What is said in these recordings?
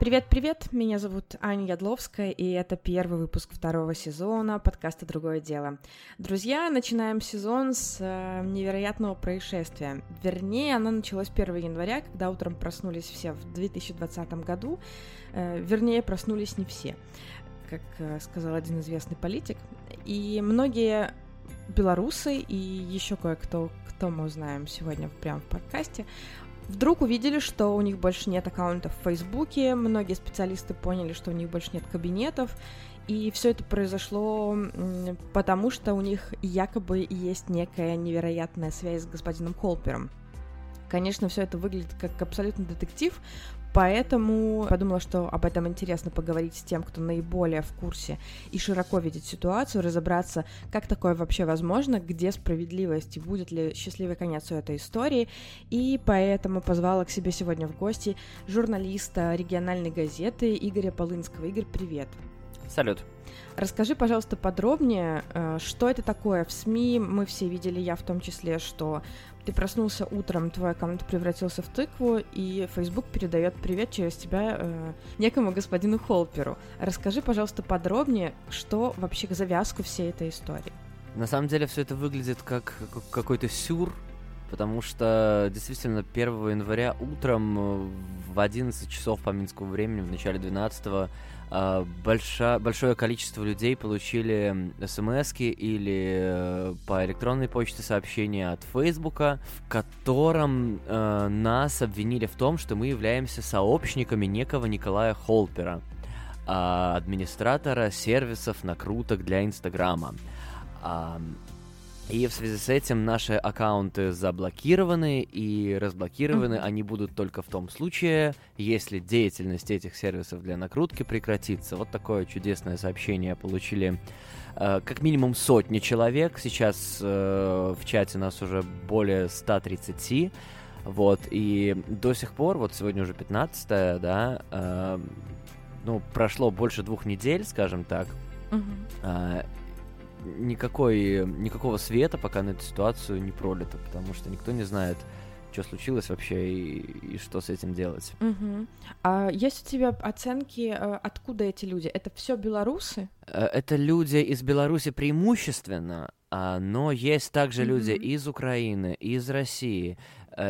Привет-привет, меня зовут Аня Ядловская, и это первый выпуск второго сезона подкаста «Другое дело». Друзья, начинаем сезон с э, невероятного происшествия. Вернее, оно началось 1 января, когда утром проснулись все в 2020 году. Э, вернее, проснулись не все, как э, сказал один известный политик. И многие белорусы и еще кое-кто, кто мы узнаем сегодня прямо в подкасте, вдруг увидели, что у них больше нет аккаунтов в Фейсбуке, многие специалисты поняли, что у них больше нет кабинетов, и все это произошло потому, что у них якобы есть некая невероятная связь с господином Холпером. Конечно, все это выглядит как абсолютно детектив, Поэтому подумала, что об этом интересно поговорить с тем, кто наиболее в курсе и широко видит ситуацию, разобраться, как такое вообще возможно, где справедливость и будет ли счастливый конец у этой истории. И поэтому позвала к себе сегодня в гости журналиста региональной газеты Игоря Полынского. Игорь, привет. Салют. Расскажи, пожалуйста, подробнее, э, что это такое в СМИ. Мы все видели, я в том числе, что ты проснулся утром, твой аккаунт превратился в тыкву, и Facebook передает привет через тебя э, некому господину Холперу. Расскажи, пожалуйста, подробнее, что вообще к завязку всей этой истории. На самом деле все это выглядит как какой-то сюр, потому что действительно 1 января утром э, в 11 часов по минскому времени, в начале 12 а, большое, большое количество людей получили смс или э, по электронной почте сообщения от Фейсбука, в котором э, нас обвинили в том, что мы являемся сообщниками некого Николая Холпера, э, администратора сервисов накруток для Инстаграма. И в связи с этим наши аккаунты заблокированы, и разблокированы mm-hmm. они будут только в том случае, если деятельность этих сервисов для накрутки прекратится. Вот такое чудесное сообщение получили э, как минимум сотни человек. Сейчас э, в чате нас уже более 130. Вот, и до сих пор, вот сегодня уже 15 да, э, ну, прошло больше двух недель, скажем так, uh-huh. Никакой, никакого света пока на эту ситуацию не пролито, потому что никто не знает, что случилось вообще и, и что с этим делать. Угу. А есть у тебя оценки, э, откуда эти люди? Это все белорусы? Э, это люди из Беларуси преимущественно, а, но есть также mm-hmm. люди из Украины, из России,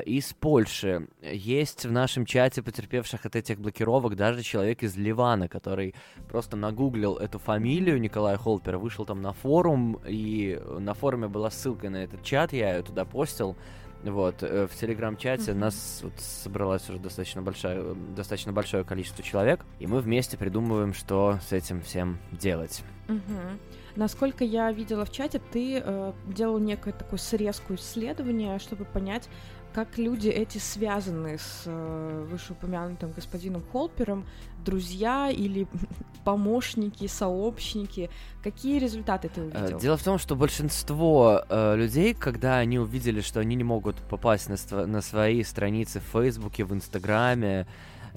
из Польши. Есть в нашем чате потерпевших от этих блокировок даже человек из Ливана, который просто нагуглил эту фамилию Николая Холпера, вышел там на форум, и на форуме была ссылка на этот чат, я ее туда постил. Вот, э, в телеграм-чате mm-hmm. нас вот собралось уже достаточно большое, достаточно большое количество человек, и мы вместе придумываем, что с этим всем делать. Mm-hmm. Насколько я видела в чате, ты э, делал некое такое срезку исследования, чтобы понять, как люди эти связаны с э, вышеупомянутым господином Холпером, друзья или помощники, сообщники? Какие результаты ты э, увидел? Дело в том, что большинство э, людей, когда они увидели, что они не могут попасть на, на свои страницы в Фейсбуке, в Инстаграме,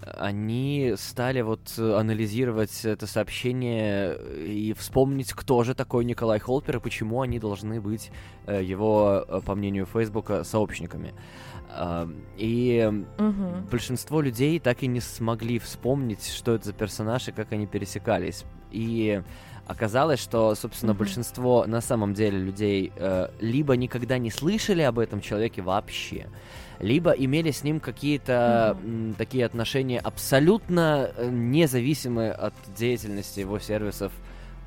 они стали вот анализировать это сообщение и вспомнить, кто же такой Николай Холпер и почему они должны быть э, его, э, по мнению Фейсбука, сообщниками. И угу. большинство людей так и не смогли вспомнить, что это за персонаж и как они пересекались. И оказалось, что, собственно, угу. большинство на самом деле людей э, либо никогда не слышали об этом человеке вообще, либо имели с ним какие-то mm-hmm. такие отношения абсолютно э, независимые от деятельности его сервисов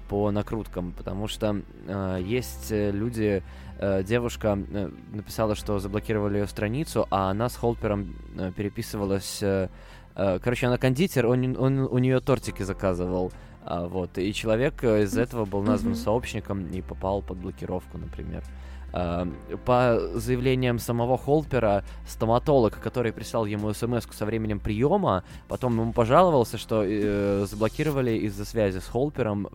по накруткам, потому что э, есть э, люди, э, девушка э, написала, что заблокировали ее страницу, а она с Холпером э, переписывалась. Э, э, короче, она кондитер, он, он у нее тортики заказывал. А, вот, и человек э, из этого был назван mm-hmm. сообщником и попал под блокировку, например. Эм, по заявлениям самого Холпера, стоматолог, который прислал ему смс со временем приема, потом ему пожаловался, что э, заблокировали из-за связи с Холпером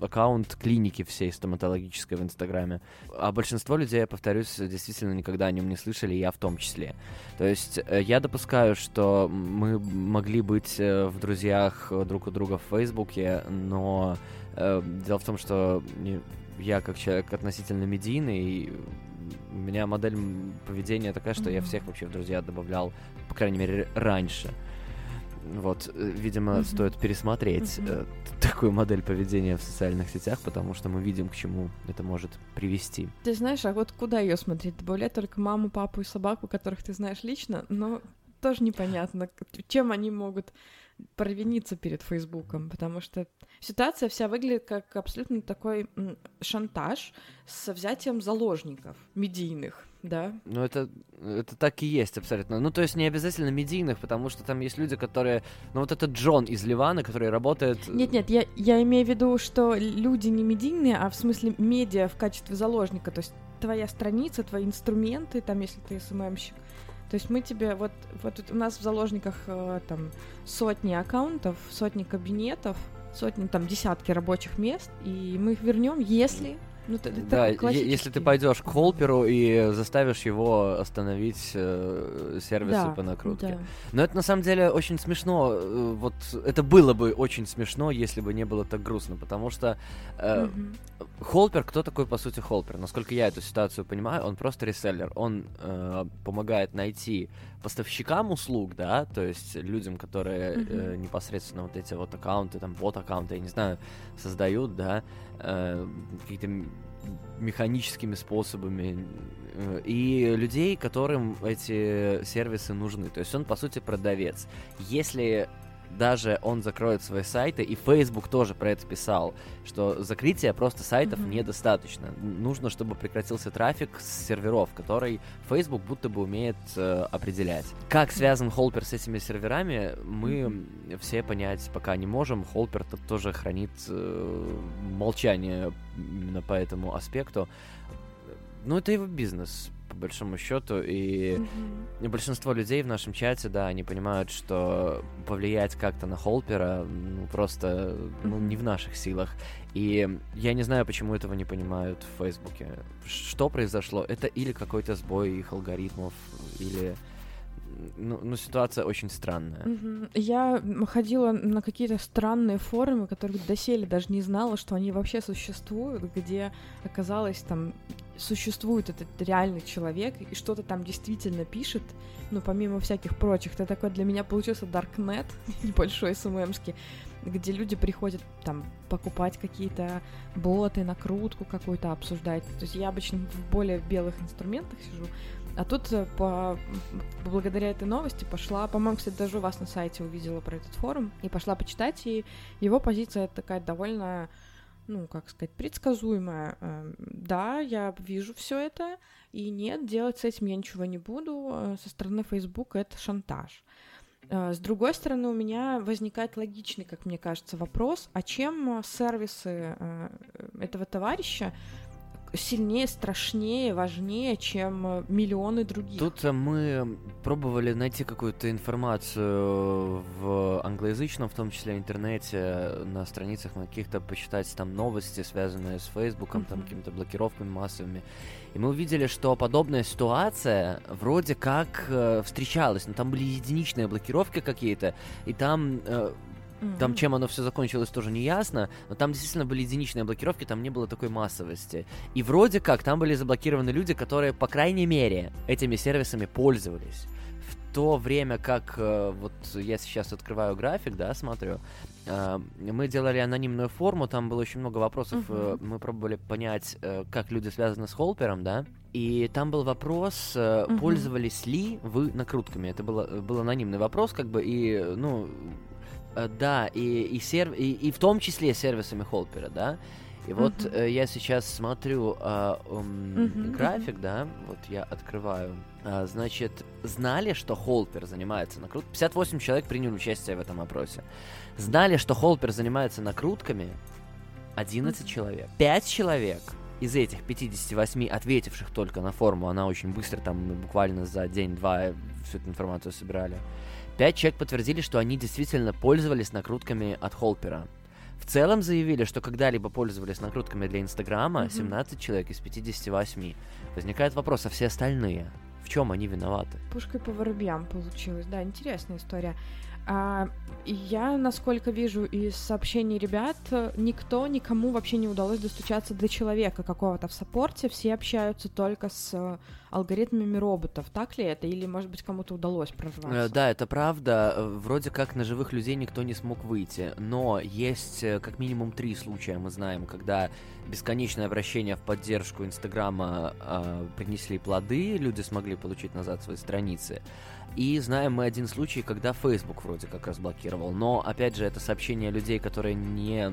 аккаунт клиники всей стоматологической в Инстаграме. А большинство людей, я повторюсь, действительно никогда о нем не слышали, я в том числе. То есть э, я допускаю, что мы могли быть э, в друзьях друг у друга в Фейсбуке, но э, дело в том, что я как человек относительно медийный У меня модель поведения такая, что mm-hmm. я всех вообще в друзья добавлял, по крайней мере, раньше. Вот, э, видимо, mm-hmm. стоит пересмотреть mm-hmm. э, такую модель поведения в социальных сетях, потому что мы видим, к чему это может привести. Ты знаешь, а вот куда ее смотреть? Добавлять только маму, папу и собаку, которых ты знаешь лично, но тоже непонятно, чем они могут провиниться перед Фейсбуком, потому что ситуация вся выглядит как абсолютно такой шантаж с взятием заложников медийных, да? Ну, это, это так и есть абсолютно. Ну, то есть не обязательно медийных, потому что там есть люди, которые... Ну, вот этот Джон из Ливана, который работает... Нет-нет, я, я имею в виду, что люди не медийные, а в смысле медиа в качестве заложника, то есть твоя страница, твои инструменты, там, если ты СММщик, то есть мы тебе вот, вот у нас в заложниках э, там сотни аккаунтов, сотни кабинетов, сотни там десятки рабочих мест, и мы их вернем, если ну, это, да, если ты пойдешь к холперу и заставишь его остановить э, сервисы да, по накрутке. Да. Но это на самом деле очень смешно. Э, вот это было бы очень смешно, если бы не было так грустно, потому что э, угу. холпер, кто такой по сути холпер? Насколько я эту ситуацию понимаю, он просто реселлер. Он э, помогает найти поставщикам услуг, да, то есть людям, которые угу. э, непосредственно вот эти вот аккаунты, там бот аккаунты, я не знаю, создают, да, э, какие-то механическими способами э, и людей, которым эти сервисы нужны. То есть он, по сути, продавец. Если даже он закроет свои сайты, и Facebook тоже про это писал, что закрытие просто сайтов mm-hmm. недостаточно. Нужно, чтобы прекратился трафик с серверов, который Facebook будто бы умеет э, определять. Как связан Холпер с этими серверами, мы mm-hmm. все понять пока не можем. Холпер тут тоже хранит э, молчание именно по этому аспекту. Ну, это его бизнес по большому счету, и mm-hmm. большинство людей в нашем чате, да, они понимают, что повлиять как-то на Холпера, ну, просто, ну, не в наших силах. И я не знаю, почему этого не понимают в Фейсбуке. Что произошло? Это или какой-то сбой их алгоритмов, или ну, ну, ситуация очень странная. Я ходила на какие-то странные форумы, которых доселе даже не знала, что они вообще существуют, где оказалось там существует этот реальный человек и что-то там действительно пишет, ну, помимо всяких прочих, это такой для меня получился Darknet, небольшой СММский, где люди приходят там покупать какие-то боты, накрутку какую-то обсуждать. То есть я обычно в более белых инструментах сижу, а тут э, по, благодаря этой новости пошла, по-моему, кстати, даже у вас на сайте увидела про этот форум, и пошла почитать, и его позиция такая довольно, ну, как сказать, предсказуемая. Эм, да, я вижу все это, и нет, делать с этим я ничего не буду. Э, со стороны Facebook это шантаж. Э, с другой стороны, у меня возникает логичный, как мне кажется, вопрос, а чем сервисы этого товарища сильнее, страшнее, важнее, чем э, миллионы других. Тут э, мы пробовали найти какую-то информацию в англоязычном, в том числе интернете, на страницах на каких-то почитать там новости, связанные с Фейсбуком, mm-hmm. там какими-то блокировками массовыми. И мы увидели, что подобная ситуация вроде как э, встречалась, но там были единичные блокировки какие-то, и там э, Mm-hmm. Там, чем оно все закончилось, тоже не ясно, но там действительно были единичные блокировки, там не было такой массовости. И вроде как там были заблокированы люди, которые, по крайней мере, этими сервисами пользовались. В то время как, э, вот я сейчас открываю график, да, смотрю, э, мы делали анонимную форму, там было очень много вопросов, uh-huh. мы пробовали понять, как люди связаны с Холпером, да, и там был вопрос, uh-huh. пользовались ли вы накрутками. Это было, был анонимный вопрос, как бы, и, ну, да, и, и, серв... и, и в том числе сервисами Холпера, да. И uh-huh. вот э, я сейчас смотрю э, um, uh-huh, график, да, вот я открываю. Э, значит, знали, что Холпер занимается накрутками? 58 человек приняли участие в этом опросе. Знали, что Холпер занимается накрутками? 11 uh-huh. человек. 5 человек из этих 58 ответивших только на форму, она очень быстро, там, ну, буквально за день-два всю эту информацию собирали. Пять человек подтвердили, что они действительно пользовались накрутками от Холпера. В целом заявили, что когда-либо пользовались накрутками для Инстаграма mm-hmm. 17 человек из 58. Возникает вопрос, а все остальные? В чем они виноваты? Пушкой по воробьям получилось, да, интересная история. А я, насколько вижу из сообщений ребят, никто никому вообще не удалось достучаться до человека какого-то в саппорте, все общаются только с алгоритмами роботов. Так ли это? Или, может быть, кому-то удалось прорваться? Э, да, это правда. Вроде как на живых людей никто не смог выйти. Но есть э, как минимум три случая, мы знаем, когда бесконечное обращение в поддержку Инстаграма э, принесли плоды, люди смогли получить назад свои страницы. И знаем мы один случай, когда Facebook вроде как разблокировал. Но, опять же, это сообщение людей, которые не,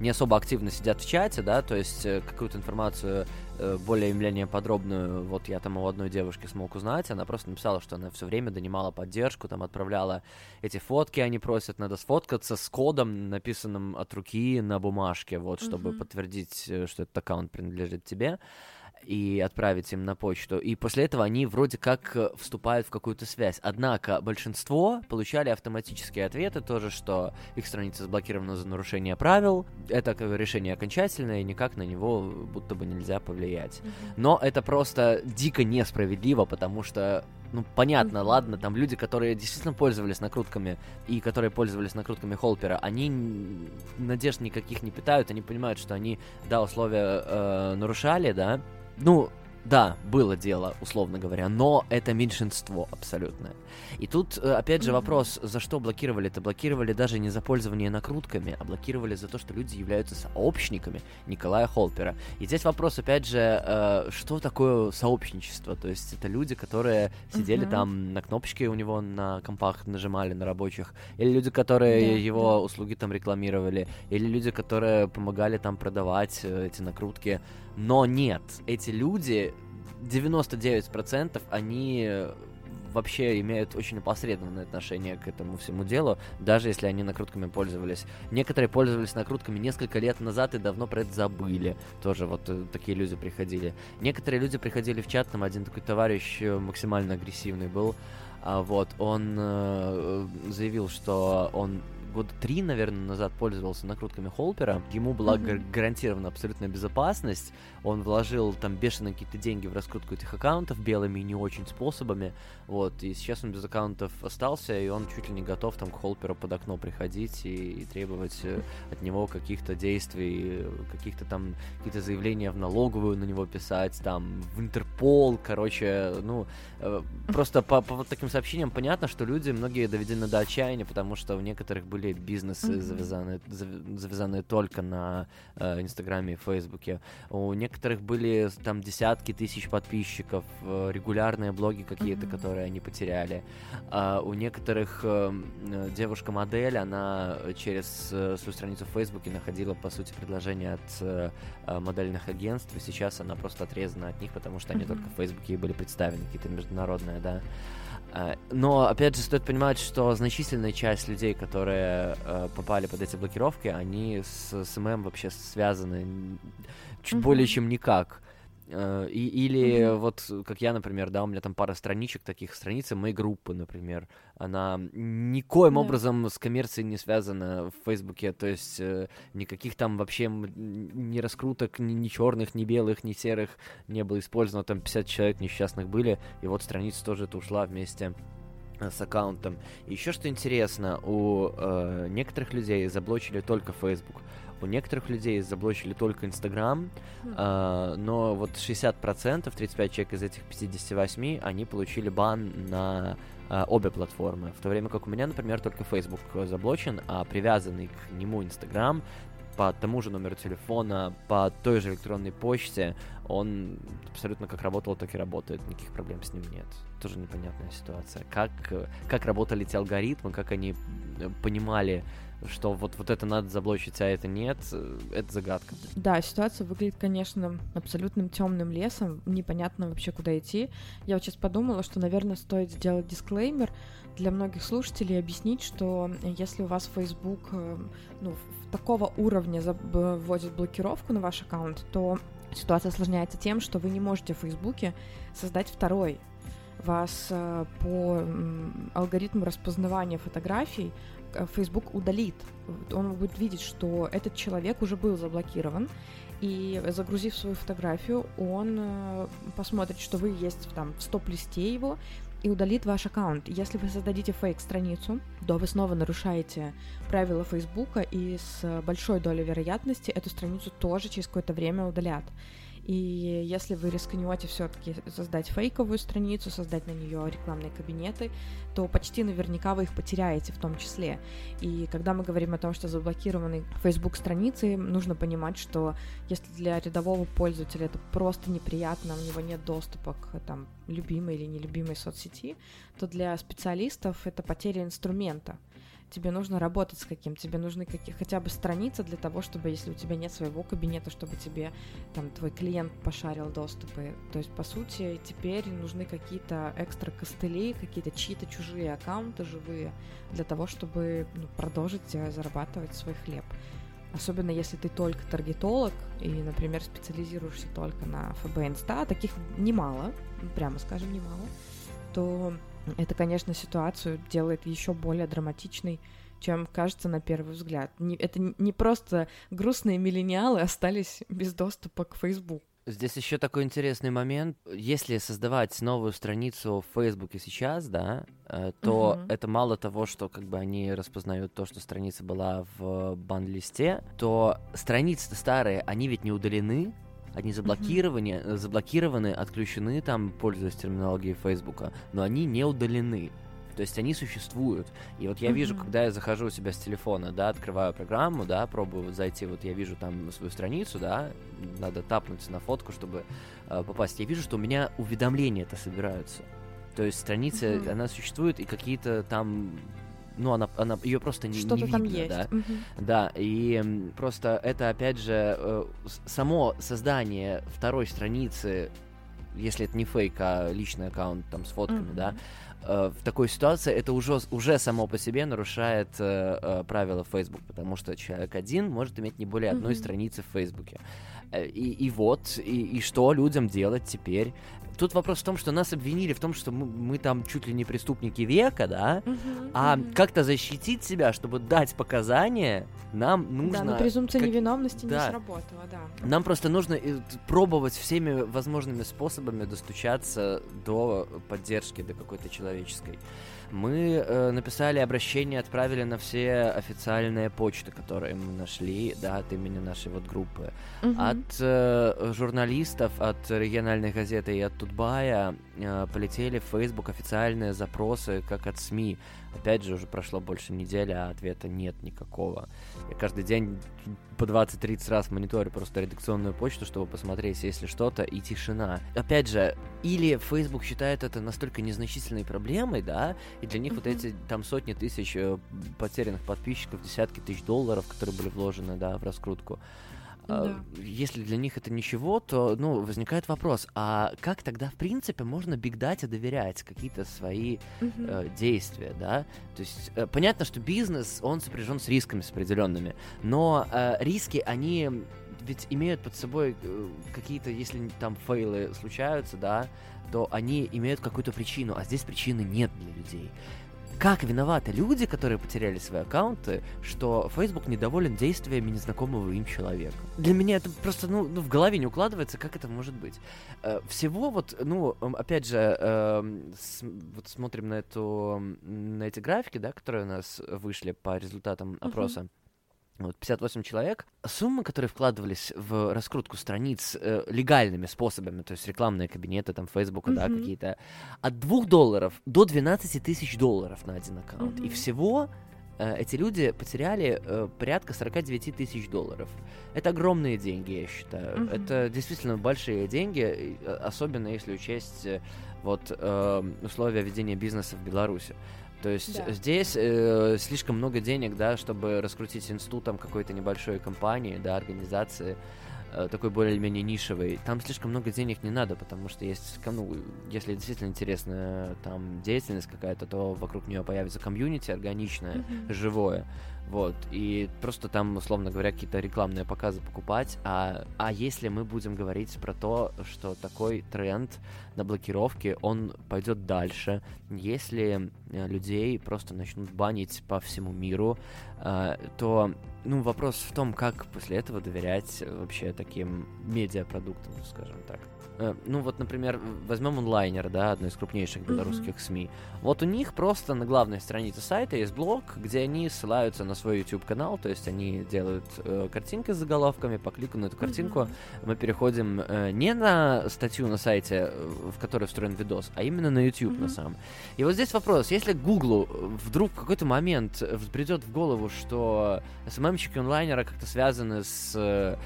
не особо активно сидят в чате, да, то есть э, какую-то информацию э, более или менее подробную, вот я там у одной девушки смог узнать, она просто написала, что она все время донимала поддержку, там отправляла эти фотки, они просят, надо сфоткаться с кодом, написанным от руки на бумажке, вот, чтобы mm-hmm. подтвердить, э, что этот аккаунт принадлежит тебе и отправить им на почту. И после этого они вроде как э, вступают в какую-то связь. Однако большинство получали автоматические ответы тоже, что их страница заблокирована за нарушение правил. Это решение окончательное, и никак на него будто бы нельзя повлиять. Но это просто дико несправедливо, потому что ну, понятно, ладно, там люди, которые действительно пользовались накрутками и которые пользовались накрутками Холпера, они надежд никаких не питают, они понимают, что они, да, условия э, нарушали, да, ну, да, было дело, условно говоря, но это меньшинство абсолютное. И тут, э, опять же, вопрос, за что блокировали? Это блокировали даже не за пользование накрутками, а блокировали за то, что люди являются сообщниками Николая Холпера. И здесь вопрос, опять же, э, что такое сообщничество? То есть это люди, которые сидели uh-huh. там на кнопочке у него на компах нажимали, на рабочих, или люди, которые yeah, его yeah. услуги там рекламировали, или люди, которые помогали там продавать э, эти накрутки. Но нет, эти люди, 99% они вообще имеют очень опосредованное отношение к этому всему делу, даже если они накрутками пользовались. Некоторые пользовались накрутками несколько лет назад и давно про это забыли. Тоже вот э, такие люди приходили. Некоторые люди приходили в чат, там один такой товарищ э, максимально агрессивный был, а вот, он э, заявил, что он года три, наверное, назад пользовался накрутками Холпера. Ему была mm-hmm. гарантирована абсолютная безопасность. Он вложил там бешеные какие-то деньги в раскрутку этих аккаунтов белыми и не очень способами. Вот, и сейчас он без аккаунтов остался, и он чуть ли не готов там к Холперу под окно приходить и, и требовать э, от него каких-то действий, каких-то там какие-то заявления в налоговую на него писать, там, в Интерпол, короче, ну, э, просто по, по вот таким сообщениям понятно, что люди, многие доведены до отчаяния, потому что у некоторых были были бизнесы, mm-hmm. завязанные, завязанные только на э, Инстаграме и Фейсбуке. У некоторых были там десятки тысяч подписчиков, э, регулярные блоги какие-то, mm-hmm. которые они потеряли. А у некоторых э, девушка-модель, она через э, свою страницу в Фейсбуке находила, по сути, предложения от э, модельных агентств, и сейчас она просто отрезана от них, потому что они mm-hmm. только в Фейсбуке были представлены, какие-то международные, да. А, но, опять же, стоит понимать, что значительная часть людей, которые э, попали под эти блокировки, они с SMM вообще связаны чуть mm-hmm. более чем никак. Э, и, или mm-hmm. вот, как я, например, да, у меня там пара страничек, таких страниц моей группы, например, она никоим yeah. образом с коммерцией не связана в Фейсбуке, то есть э, никаких там вообще ни раскруток, ни, ни черных, ни белых, ни серых не было использовано, там 50 человек несчастных были, и вот страница тоже это ушла вместе с аккаунтом. Еще что интересно, у э, некоторых людей заблочили только Facebook, у некоторых людей заблочили только Инстаграм, mm. э, но вот 60%, 35 человек из этих 58, они получили бан на э, обе платформы. В то время как у меня, например, только Facebook заблочен, а привязанный к нему Инстаграм по тому же номеру телефона, по той же электронной почте, он абсолютно как работал, так и работает, никаких проблем с ним нет. Тоже непонятная ситуация. Как, как работали эти алгоритмы, как они э, понимали, что вот, вот это надо заблочить, а это нет, э, это загадка. Да, ситуация выглядит, конечно, абсолютным темным лесом, непонятно вообще, куда идти. Я вот сейчас подумала, что, наверное, стоит сделать дисклеймер для многих слушателей, объяснить, что если у вас Facebook э, ну, такого уровня вводит блокировку на ваш аккаунт, то ситуация осложняется тем, что вы не можете в Фейсбуке создать второй вас э, по алгоритму распознавания фотографий Э, Facebook удалит. Он будет видеть, что этот человек уже был заблокирован, и загрузив свою фотографию, он э, посмотрит, что вы есть там в стоп-листе его, и удалит ваш аккаунт. Если вы создадите фейк-страницу, то вы снова нарушаете правила Фейсбука, и с большой долей вероятности эту страницу тоже через какое-то время удалят. И если вы рискнете все-таки создать фейковую страницу, создать на нее рекламные кабинеты, то почти наверняка вы их потеряете в том числе. И когда мы говорим о том, что заблокированы Facebook страницы, нужно понимать, что если для рядового пользователя это просто неприятно, у него нет доступа к там любимой или нелюбимой соцсети, то для специалистов это потеря инструмента тебе нужно работать с каким, тебе нужны какие, хотя бы страницы для того, чтобы, если у тебя нет своего кабинета, чтобы тебе там твой клиент пошарил доступы. То есть, по сути, теперь нужны какие-то экстра костыли, какие-то чьи-то чужие аккаунты живые для того, чтобы ну, продолжить э, зарабатывать свой хлеб. Особенно если ты только таргетолог и, например, специализируешься только на ФБ Инста, таких немало, прямо скажем, немало, то это, конечно, ситуацию делает еще более драматичной, чем кажется на первый взгляд. Не, это не просто грустные миллениалы остались без доступа к Facebook. Здесь еще такой интересный момент. Если создавать новую страницу в Фейсбуке сейчас, да, э, то uh-huh. это мало того, что как бы они распознают то, что страница была в бан-листе, то страницы старые, они ведь не удалены, они заблокированы, mm-hmm. заблокированы, отключены там, пользуясь терминологией Фейсбука, но они не удалены. То есть они существуют. И вот я mm-hmm. вижу, когда я захожу у себя с телефона, да, открываю программу, да, пробую вот зайти, вот я вижу там свою страницу, да, надо тапнуть на фотку, чтобы э, попасть. Я вижу, что у меня уведомления-то собираются. То есть страница, mm-hmm. она существует, и какие-то там ну, она, она ее просто не, Что-то не там видно, есть. да. Угу. Да, и просто это, опять же, э, само создание второй страницы, если это не фейк, а личный аккаунт там с фотками, угу. да, э, в такой ситуации это уже, уже само по себе нарушает э, правила Facebook, потому что человек один может иметь не более одной mm страницы в Фейсбуке. И, и вот, и, и что людям делать теперь? Тут вопрос в том, что нас обвинили в том, что мы, мы там чуть ли не преступники века, да, uh-huh, а uh-huh. как-то защитить себя, чтобы дать показания, нам нужно... Да, но презумпция как... невиновности да. не сработала, да. Нам просто нужно э, пробовать всеми возможными способами достучаться до поддержки, до какой-то человеческой. Мы э, написали обращение, отправили на все официальные почты, которые мы нашли, да, от имени нашей вот группы. Угу. От э, журналистов, от региональной газеты и от Тутбая э, полетели в Facebook официальные запросы, как от СМИ. Опять же, уже прошло больше недели, а ответа нет никакого. Я каждый день по 20-30 раз мониторю просто редакционную почту, чтобы посмотреть, есть ли что-то, и тишина. Опять же, или Facebook считает это настолько незначительной проблемой, да, и для них mm-hmm. вот эти там сотни тысяч э, потерянных подписчиков, десятки тысяч долларов, которые были вложены, да, в раскрутку, да. Если для них это ничего, то, ну, возникает вопрос, а как тогда, в принципе, можно бигдате доверять какие-то свои угу. э, действия, да? То есть, э, понятно, что бизнес, он сопряжен с рисками с определенными, но э, риски, они ведь имеют под собой э, какие-то, если там фейлы случаются, да, то они имеют какую-то причину, а здесь причины нет для людей как виноваты люди, которые потеряли свои аккаунты, что Facebook недоволен действиями незнакомого им человека. Для меня это просто, ну, ну в голове не укладывается, как это может быть. Э, всего вот, ну, опять же, э, с, вот смотрим на эту, на эти графики, да, которые у нас вышли по результатам опроса. Uh-huh вот 58 человек. Суммы, которые вкладывались в раскрутку страниц э, легальными способами, то есть рекламные кабинеты, там, Фейсбука, mm-hmm. да, какие-то, от 2 долларов до 12 тысяч долларов на один аккаунт. Mm-hmm. И всего э, эти люди потеряли э, порядка 49 тысяч долларов. Это огромные деньги, я считаю. Mm-hmm. Это действительно большие деньги, особенно если учесть э, вот э, условия ведения бизнеса в Беларуси. То есть да. здесь э, слишком много денег, да, чтобы раскрутить институтом какой-то небольшой компании, да, организации, э, такой более-менее нишевой. Там слишком много денег не надо, потому что есть, ну, если действительно интересная там деятельность какая-то, то вокруг нее появится комьюнити органичное, mm-hmm. живое. Вот, и просто там, условно говоря, какие-то рекламные показы покупать, а, а если мы будем говорить про то, что такой тренд на блокировке, он пойдет дальше, если э, людей просто начнут банить по всему миру, э, то, ну, вопрос в том, как после этого доверять вообще таким медиапродуктам, скажем так. Э, ну вот, например, возьмем онлайнер, да, одной из крупнейших белорусских mm-hmm. СМИ. Вот у них просто на главной странице сайта есть блог, где они ссылаются на свой YouTube-канал, то есть они делают э, картинки с заголовками, по клику на эту картинку mm-hmm. мы переходим э, не на статью на сайте, э, в которой встроен видос, а именно на YouTube mm-hmm. на самом. И вот здесь вопрос, если Google вдруг в какой-то момент придет в голову, что СММщики онлайнера как-то связаны с э,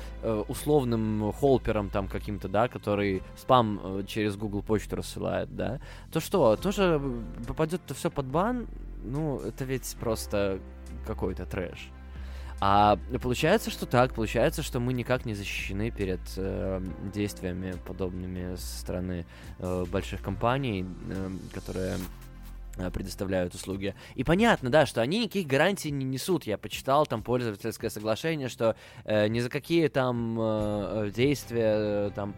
условным холпером там каким-то, да, который спам э, через Google почту рассылает, да, то что, тоже попадет-то все под бан? Ну, это ведь просто какой-то трэш. А получается, что так, получается, что мы никак не защищены перед э, действиями подобными со стороны э, больших компаний, э, которые предоставляют услуги. И понятно, да, что они никаких гарантий не несут. Я почитал там пользовательское соглашение, что э, ни за какие там э, э действия, э, там,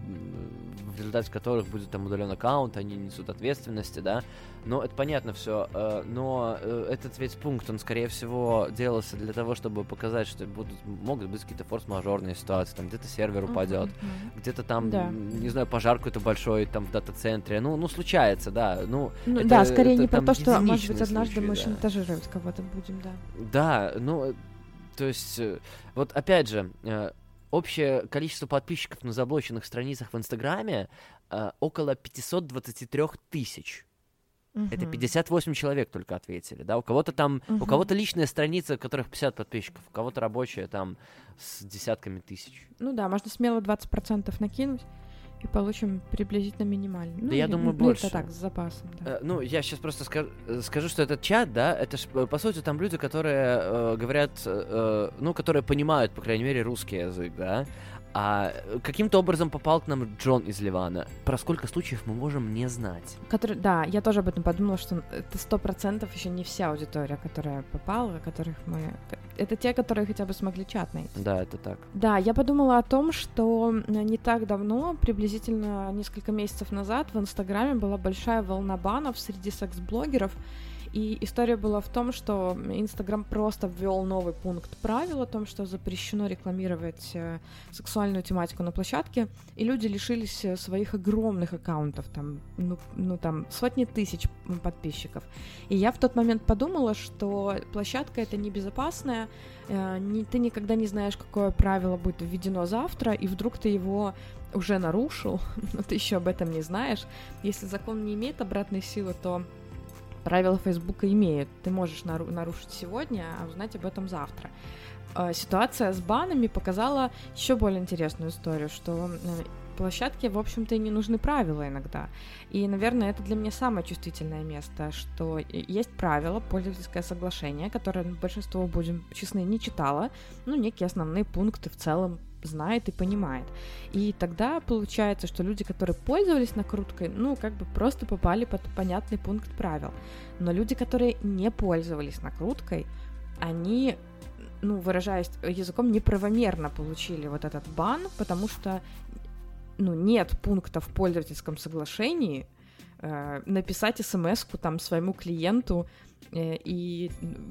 в результате которых будет там удален аккаунт, они несут ответственности, да. Но это понятно все. Э, но э, этот весь пункт, он, скорее всего, делался для того, чтобы показать, что будут, могут быть какие-то форс-мажорные ситуации. Там где-то сервер упадет, uh-huh, где-то там, да. не знаю, пожар какой-то большой там в дата-центре. Ну, ну, случается, да. Ну, ну это, да, скорее это, не про то, что, может быть, однажды случай, мы да. шантажировать кого-то будем, да. Да, ну, то есть, э, вот опять же, общее количество подписчиков на заблоченных страницах в Инстаграме около 523 тысяч. Угу. Это 58 человек только ответили, да, у кого-то там, угу. у кого-то личная страница, у которых 50 подписчиков, у кого-то рабочая там с десятками тысяч. Ну да, можно смело 20% накинуть и получим приблизительно минимально. Да ну, я думаю, ну, больше. Это так, с запасом. Да. Э, ну, я сейчас просто скажу, скажу, что этот чат, да, это ж, по сути, там люди, которые э, говорят, э, ну, которые понимают, по крайней мере, русский язык, да, а каким-то образом попал к нам Джон из Ливана. Про сколько случаев мы можем не знать? Который, да, я тоже об этом подумала, что это сто процентов еще не вся аудитория, которая попала, которых мы... Это те, которые хотя бы смогли чат найти. Да, это так. Да, я подумала о том, что не так давно, приблизительно несколько месяцев назад, в Инстаграме была большая волна банов среди секс-блогеров, и история была в том, что Инстаграм просто ввел новый пункт правил о том, что запрещено рекламировать э, сексуальную тематику на площадке, и люди лишились э, своих огромных аккаунтов, там, ну, ну там, сотни тысяч подписчиков. И я в тот момент подумала, что площадка это небезопасная, э, не, ты никогда не знаешь, какое правило будет введено завтра, и вдруг ты его уже нарушил, но ты еще об этом не знаешь. Если закон не имеет обратной силы, то правила Фейсбука имеют. Ты можешь нару- нарушить сегодня, а узнать об этом завтра. А, ситуация с банами показала еще более интересную историю, что э, площадке, в общем-то, и не нужны правила иногда. И, наверное, это для меня самое чувствительное место, что есть правила, пользовательское соглашение, которое большинство, будем честны, не читало, ну, некие основные пункты в целом знает и понимает. И тогда получается, что люди, которые пользовались накруткой, ну, как бы просто попали под понятный пункт правил. Но люди, которые не пользовались накруткой, они, ну, выражаясь языком, неправомерно получили вот этот бан, потому что, ну, нет пункта в пользовательском соглашении написать смс-ку там своему клиенту, э, и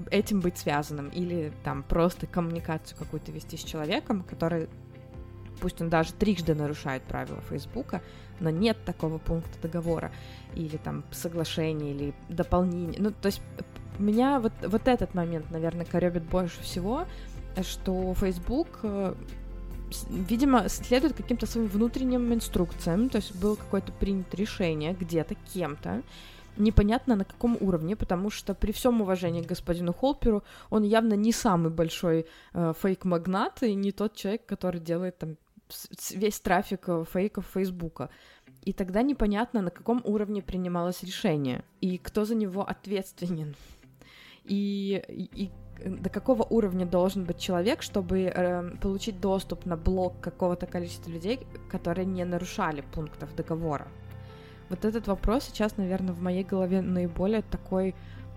этим быть связанным, или там просто коммуникацию какую-то вести с человеком, который пусть он даже трижды нарушает правила Фейсбука, но нет такого пункта договора или там соглашения или дополнения. Ну, то есть меня вот, вот этот момент, наверное, коребит больше всего, что Facebook э, видимо, следует каким-то своим внутренним инструкциям, то есть было какое-то принято решение где-то кем-то, непонятно на каком уровне, потому что при всем уважении к господину Холперу он явно не самый большой э, фейк-магнат и не тот человек, который делает там весь трафик э, фейков Фейсбука. И тогда непонятно, на каком уровне принималось решение, и кто за него ответственен. И, и, и до какого уровня должен быть человек, чтобы э, получить доступ на блок какого-то количества людей, которые не нарушали пунктов договора. Вот этот вопрос сейчас, наверное, в моей голове наиболее такой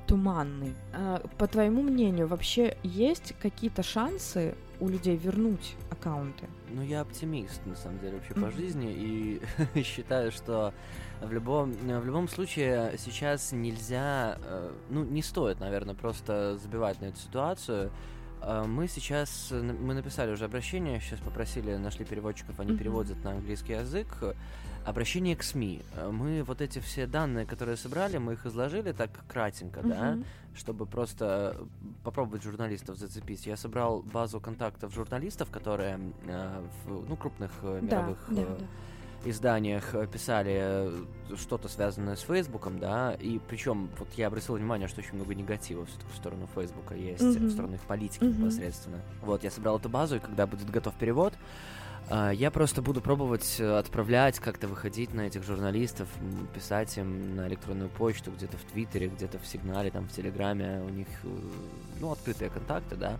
туманный. А, по твоему мнению, вообще есть какие-то шансы у людей вернуть аккаунты? Ну, я оптимист, на самом деле, вообще по жизни, и считаю, что в любом, в любом случае сейчас нельзя, э, ну, не стоит, наверное, просто забивать на эту ситуацию. Э, мы сейчас, мы написали уже обращение, сейчас попросили, нашли переводчиков, они переводят на английский язык. Обращение к СМИ. Э, мы вот эти все данные, которые собрали, мы их изложили так кратенько, uh-huh. да, чтобы просто попробовать журналистов зацепить. Я собрал базу контактов журналистов, которые э, в ну, крупных э, мировых да, да, да. изданиях писали что-то связанное с Фейсбуком, да, и причем вот я обратил внимание, что очень много негатива все-таки в сторону Фейсбука есть, uh-huh. в сторону их политики uh-huh. непосредственно. Вот, я собрал эту базу, и когда будет готов перевод, я просто буду пробовать э, отправлять, как-то выходить на этих журналистов, писать им на электронную почту, где-то в Твиттере, где-то в Сигнале, там в Телеграме, у них, э, ну, открытые контакты, да.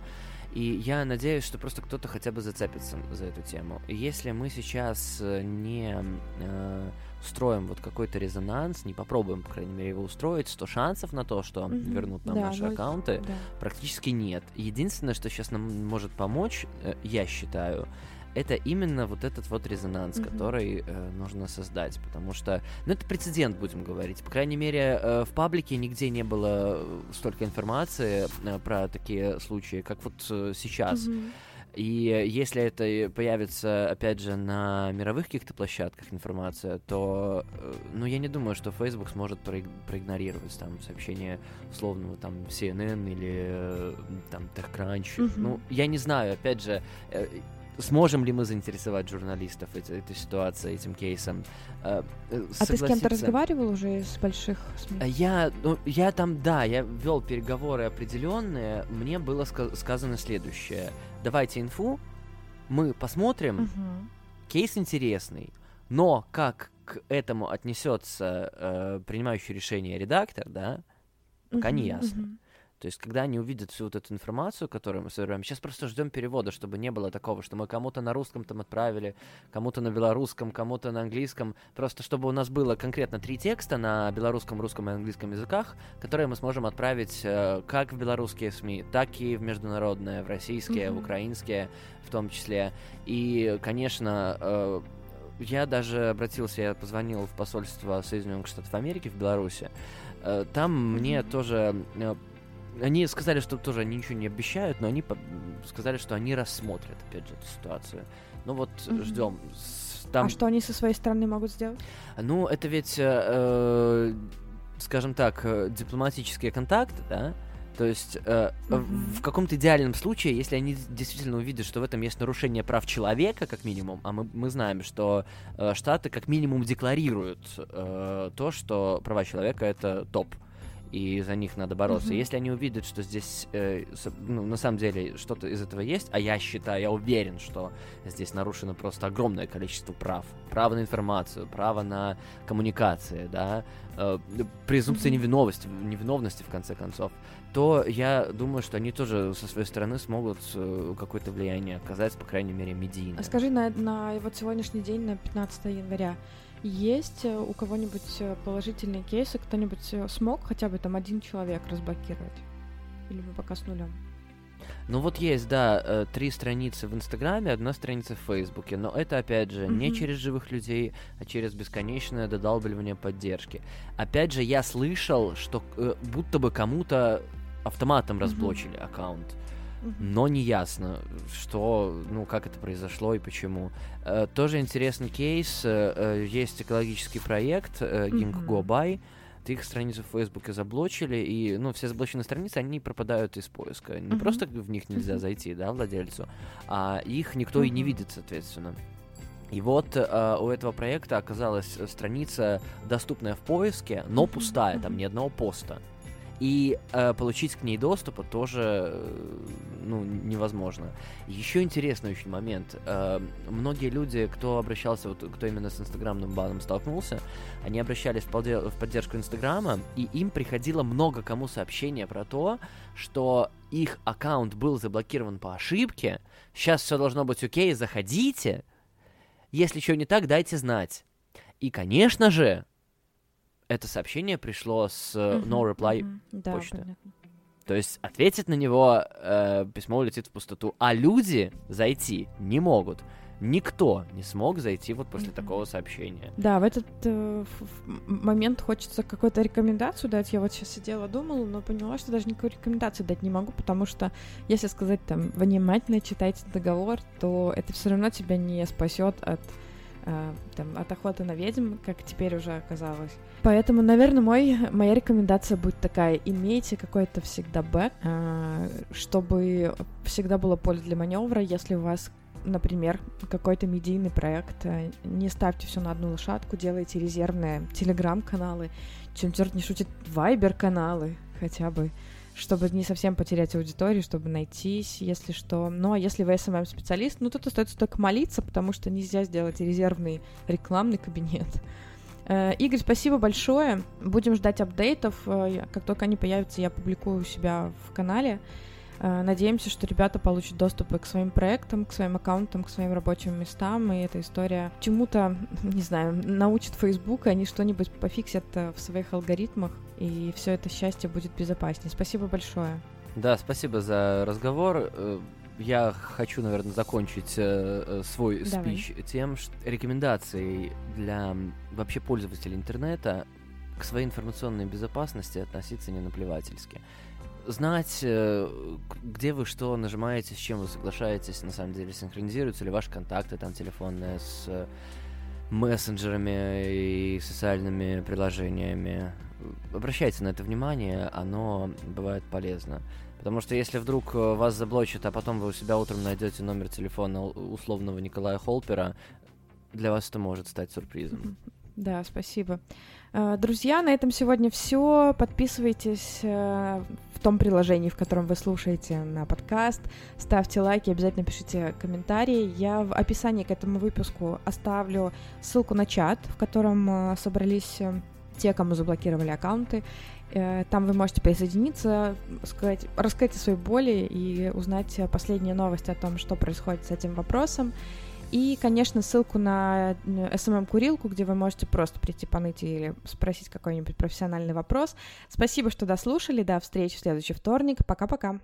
И я надеюсь, что просто кто-то хотя бы зацепится за эту тему. И если мы сейчас э, не э, устроим вот какой-то резонанс, не попробуем, по крайней мере, его устроить, то шансов на то, что mm-hmm. вернут нам да, наши ну, аккаунты, да. практически нет. Единственное, что сейчас нам может помочь, э, я считаю, это именно вот этот вот резонанс, mm-hmm. который э, нужно создать, потому что, ну, это прецедент, будем говорить. По крайней мере, э, в паблике нигде не было э, столько информации э, про такие случаи, как вот э, сейчас. Mm-hmm. И если это появится, опять же, на мировых каких-то площадках информация, то, э, ну, я не думаю, что Facebook сможет проигнорировать там сообщение условного там CNN или э, там TechCrunch. Mm-hmm. Ну, я не знаю, опять же, сможем ли мы заинтересовать журналистов этой, этой ситуацией, этим кейсом. Э, а ты с кем-то разговаривал уже из больших СМИ? Э, я, ну, я там, да, я вел переговоры определенные. Мне было ска- сказано следующее: давайте инфу, мы посмотрим. Угу. Кейс интересный, но как к этому отнесется э, принимающий решение редактор, да, пока угу, не ясно. Угу. То есть, когда они увидят всю вот эту информацию, которую мы собираем, сейчас просто ждем перевода, чтобы не было такого, что мы кому-то на русском там отправили, кому-то на белорусском, кому-то на английском, просто чтобы у нас было конкретно три текста на белорусском, русском и английском языках, которые мы сможем отправить э, как в белорусские СМИ, так и в международные, в российские, mm-hmm. в украинские в том числе. И, конечно, э, я даже обратился, я позвонил в посольство Соединенных Штатов Америки в Беларуси. Э, там mm-hmm. мне тоже э, они сказали, что тоже они ничего не обещают, но они сказали, что они рассмотрят, опять же, эту ситуацию. Ну вот, mm-hmm. ждем. Там... А что они со своей стороны могут сделать? Ну, это ведь, э, э скажем так, э, дипломатические контакты, да? То есть э, mm-hmm. в, в каком-то идеальном случае, если они действительно увидят, что в этом есть нарушение прав человека, как минимум, а мы, мы знаем, что э, Штаты как минимум декларируют э, то, что права человека это топ и за них надо бороться. Mm-hmm. Если они увидят, что здесь, э, ну, на самом деле, что-то из этого есть, а я считаю, я уверен, что здесь нарушено просто огромное количество прав. Право на информацию, право на коммуникации, да, э, презумпция невиновности, невиновности, в конце концов, то я думаю, что они тоже со своей стороны смогут э, какое-то влияние оказать, по крайней мере, медийное. А скажи, на, на вот сегодняшний день, на 15 января, есть э, у кого-нибудь э, положительные кейсы? Кто-нибудь смог хотя бы там один человек разблокировать? Или вы пока с нулем? Ну вот есть, да, три страницы в Инстаграме, одна страница в Фейсбуке, но это, опять же, mm-hmm. не через живых людей, а через бесконечное додалбливание поддержки. Опять же, я слышал, что э, будто бы кому-то автоматом mm-hmm. разблочили аккаунт но не ясно, что, ну, как это произошло и почему. Э, тоже интересный кейс. Э, э есть экологический проект э, Ging Go By. Их страницу в Фейсбуке заблочили, и, ну, все заблоченные страницы, они пропадают из поиска. Не uh-huh. просто в них нельзя зайти, да, владельцу, а их никто uh-huh. и не видит, соответственно. И вот э, у этого проекта оказалась страница, доступная в поиске, но пустая, там ни одного поста. И э, получить к ней доступа тоже э, ну, невозможно. Еще интересный очень момент. Э, многие люди, кто обращался, вот, кто именно с инстаграмным баном столкнулся, они обращались в, подде- в поддержку инстаграма, и им приходило много кому сообщения про то, что их аккаунт был заблокирован по ошибке, сейчас все должно быть окей, заходите, если что не так, дайте знать. И, конечно же, это сообщение пришло с uh-huh, no reply uh-huh. да, почты. Понятно. То есть ответить на него э, письмо улетит в пустоту, а люди зайти не могут. Никто не смог зайти вот после mm-hmm. такого сообщения. Да, в этот э, момент хочется какую-то рекомендацию дать. Я вот сейчас сидела, думала, но поняла, что даже никакой рекомендации дать не могу, потому что если сказать там внимательно читайте договор, то это все равно тебя не спасет от э, там, от охоты на ведьм, как теперь уже оказалось. Поэтому, наверное, мой, моя рекомендация будет такая. Имейте какой-то всегда бэк, э, чтобы всегда было поле для маневра, если у вас например, какой-то медийный проект, э, не ставьте все на одну лошадку, делайте резервные телеграм-каналы, чем черт не шутит, вайбер-каналы хотя бы, чтобы не совсем потерять аудиторию, чтобы найтись, если что. Ну, а если вы SMM-специалист, ну, тут остается только молиться, потому что нельзя сделать резервный рекламный кабинет. Э, Игорь, спасибо большое. Будем ждать апдейтов. Э, как только они появятся, я публикую у себя в канале. Э, надеемся, что ребята получат доступ к своим проектам, к своим аккаунтам, к своим рабочим местам, и эта история чему-то, не знаю, научит Facebook, и они что-нибудь пофиксят э, в своих алгоритмах, и все это счастье будет безопаснее. Спасибо большое. Да, спасибо за разговор. Э, я хочу, наверное, закончить свой Давай. спич тем, что рекомендацией для вообще пользователей интернета к своей информационной безопасности относиться не наплевательски знать, э, где вы что нажимаете, с чем вы соглашаетесь, на самом деле, синхронизируются ли ваши контакты там телефонные с э, мессенджерами и социальными приложениями. Обращайте на это внимание, оно бывает полезно. Потому что если вдруг э, вас заблочат, а потом вы у себя утром найдете номер телефона условного Николая Холпера, для вас это может стать сюрпризом. Да, спасибо. Друзья, на этом сегодня все. Подписывайтесь том приложении, в котором вы слушаете на подкаст. Ставьте лайки, обязательно пишите комментарии. Я в описании к этому выпуску оставлю ссылку на чат, в котором э, собрались э, те, кому заблокировали аккаунты. Э, там вы можете присоединиться, сказать, рассказать о своей боли и узнать последние новости о том, что происходит с этим вопросом. И, конечно, ссылку на SMM-курилку, где вы можете просто прийти поныть или спросить какой-нибудь профессиональный вопрос. Спасибо, что дослушали. До встречи в следующий вторник. Пока-пока.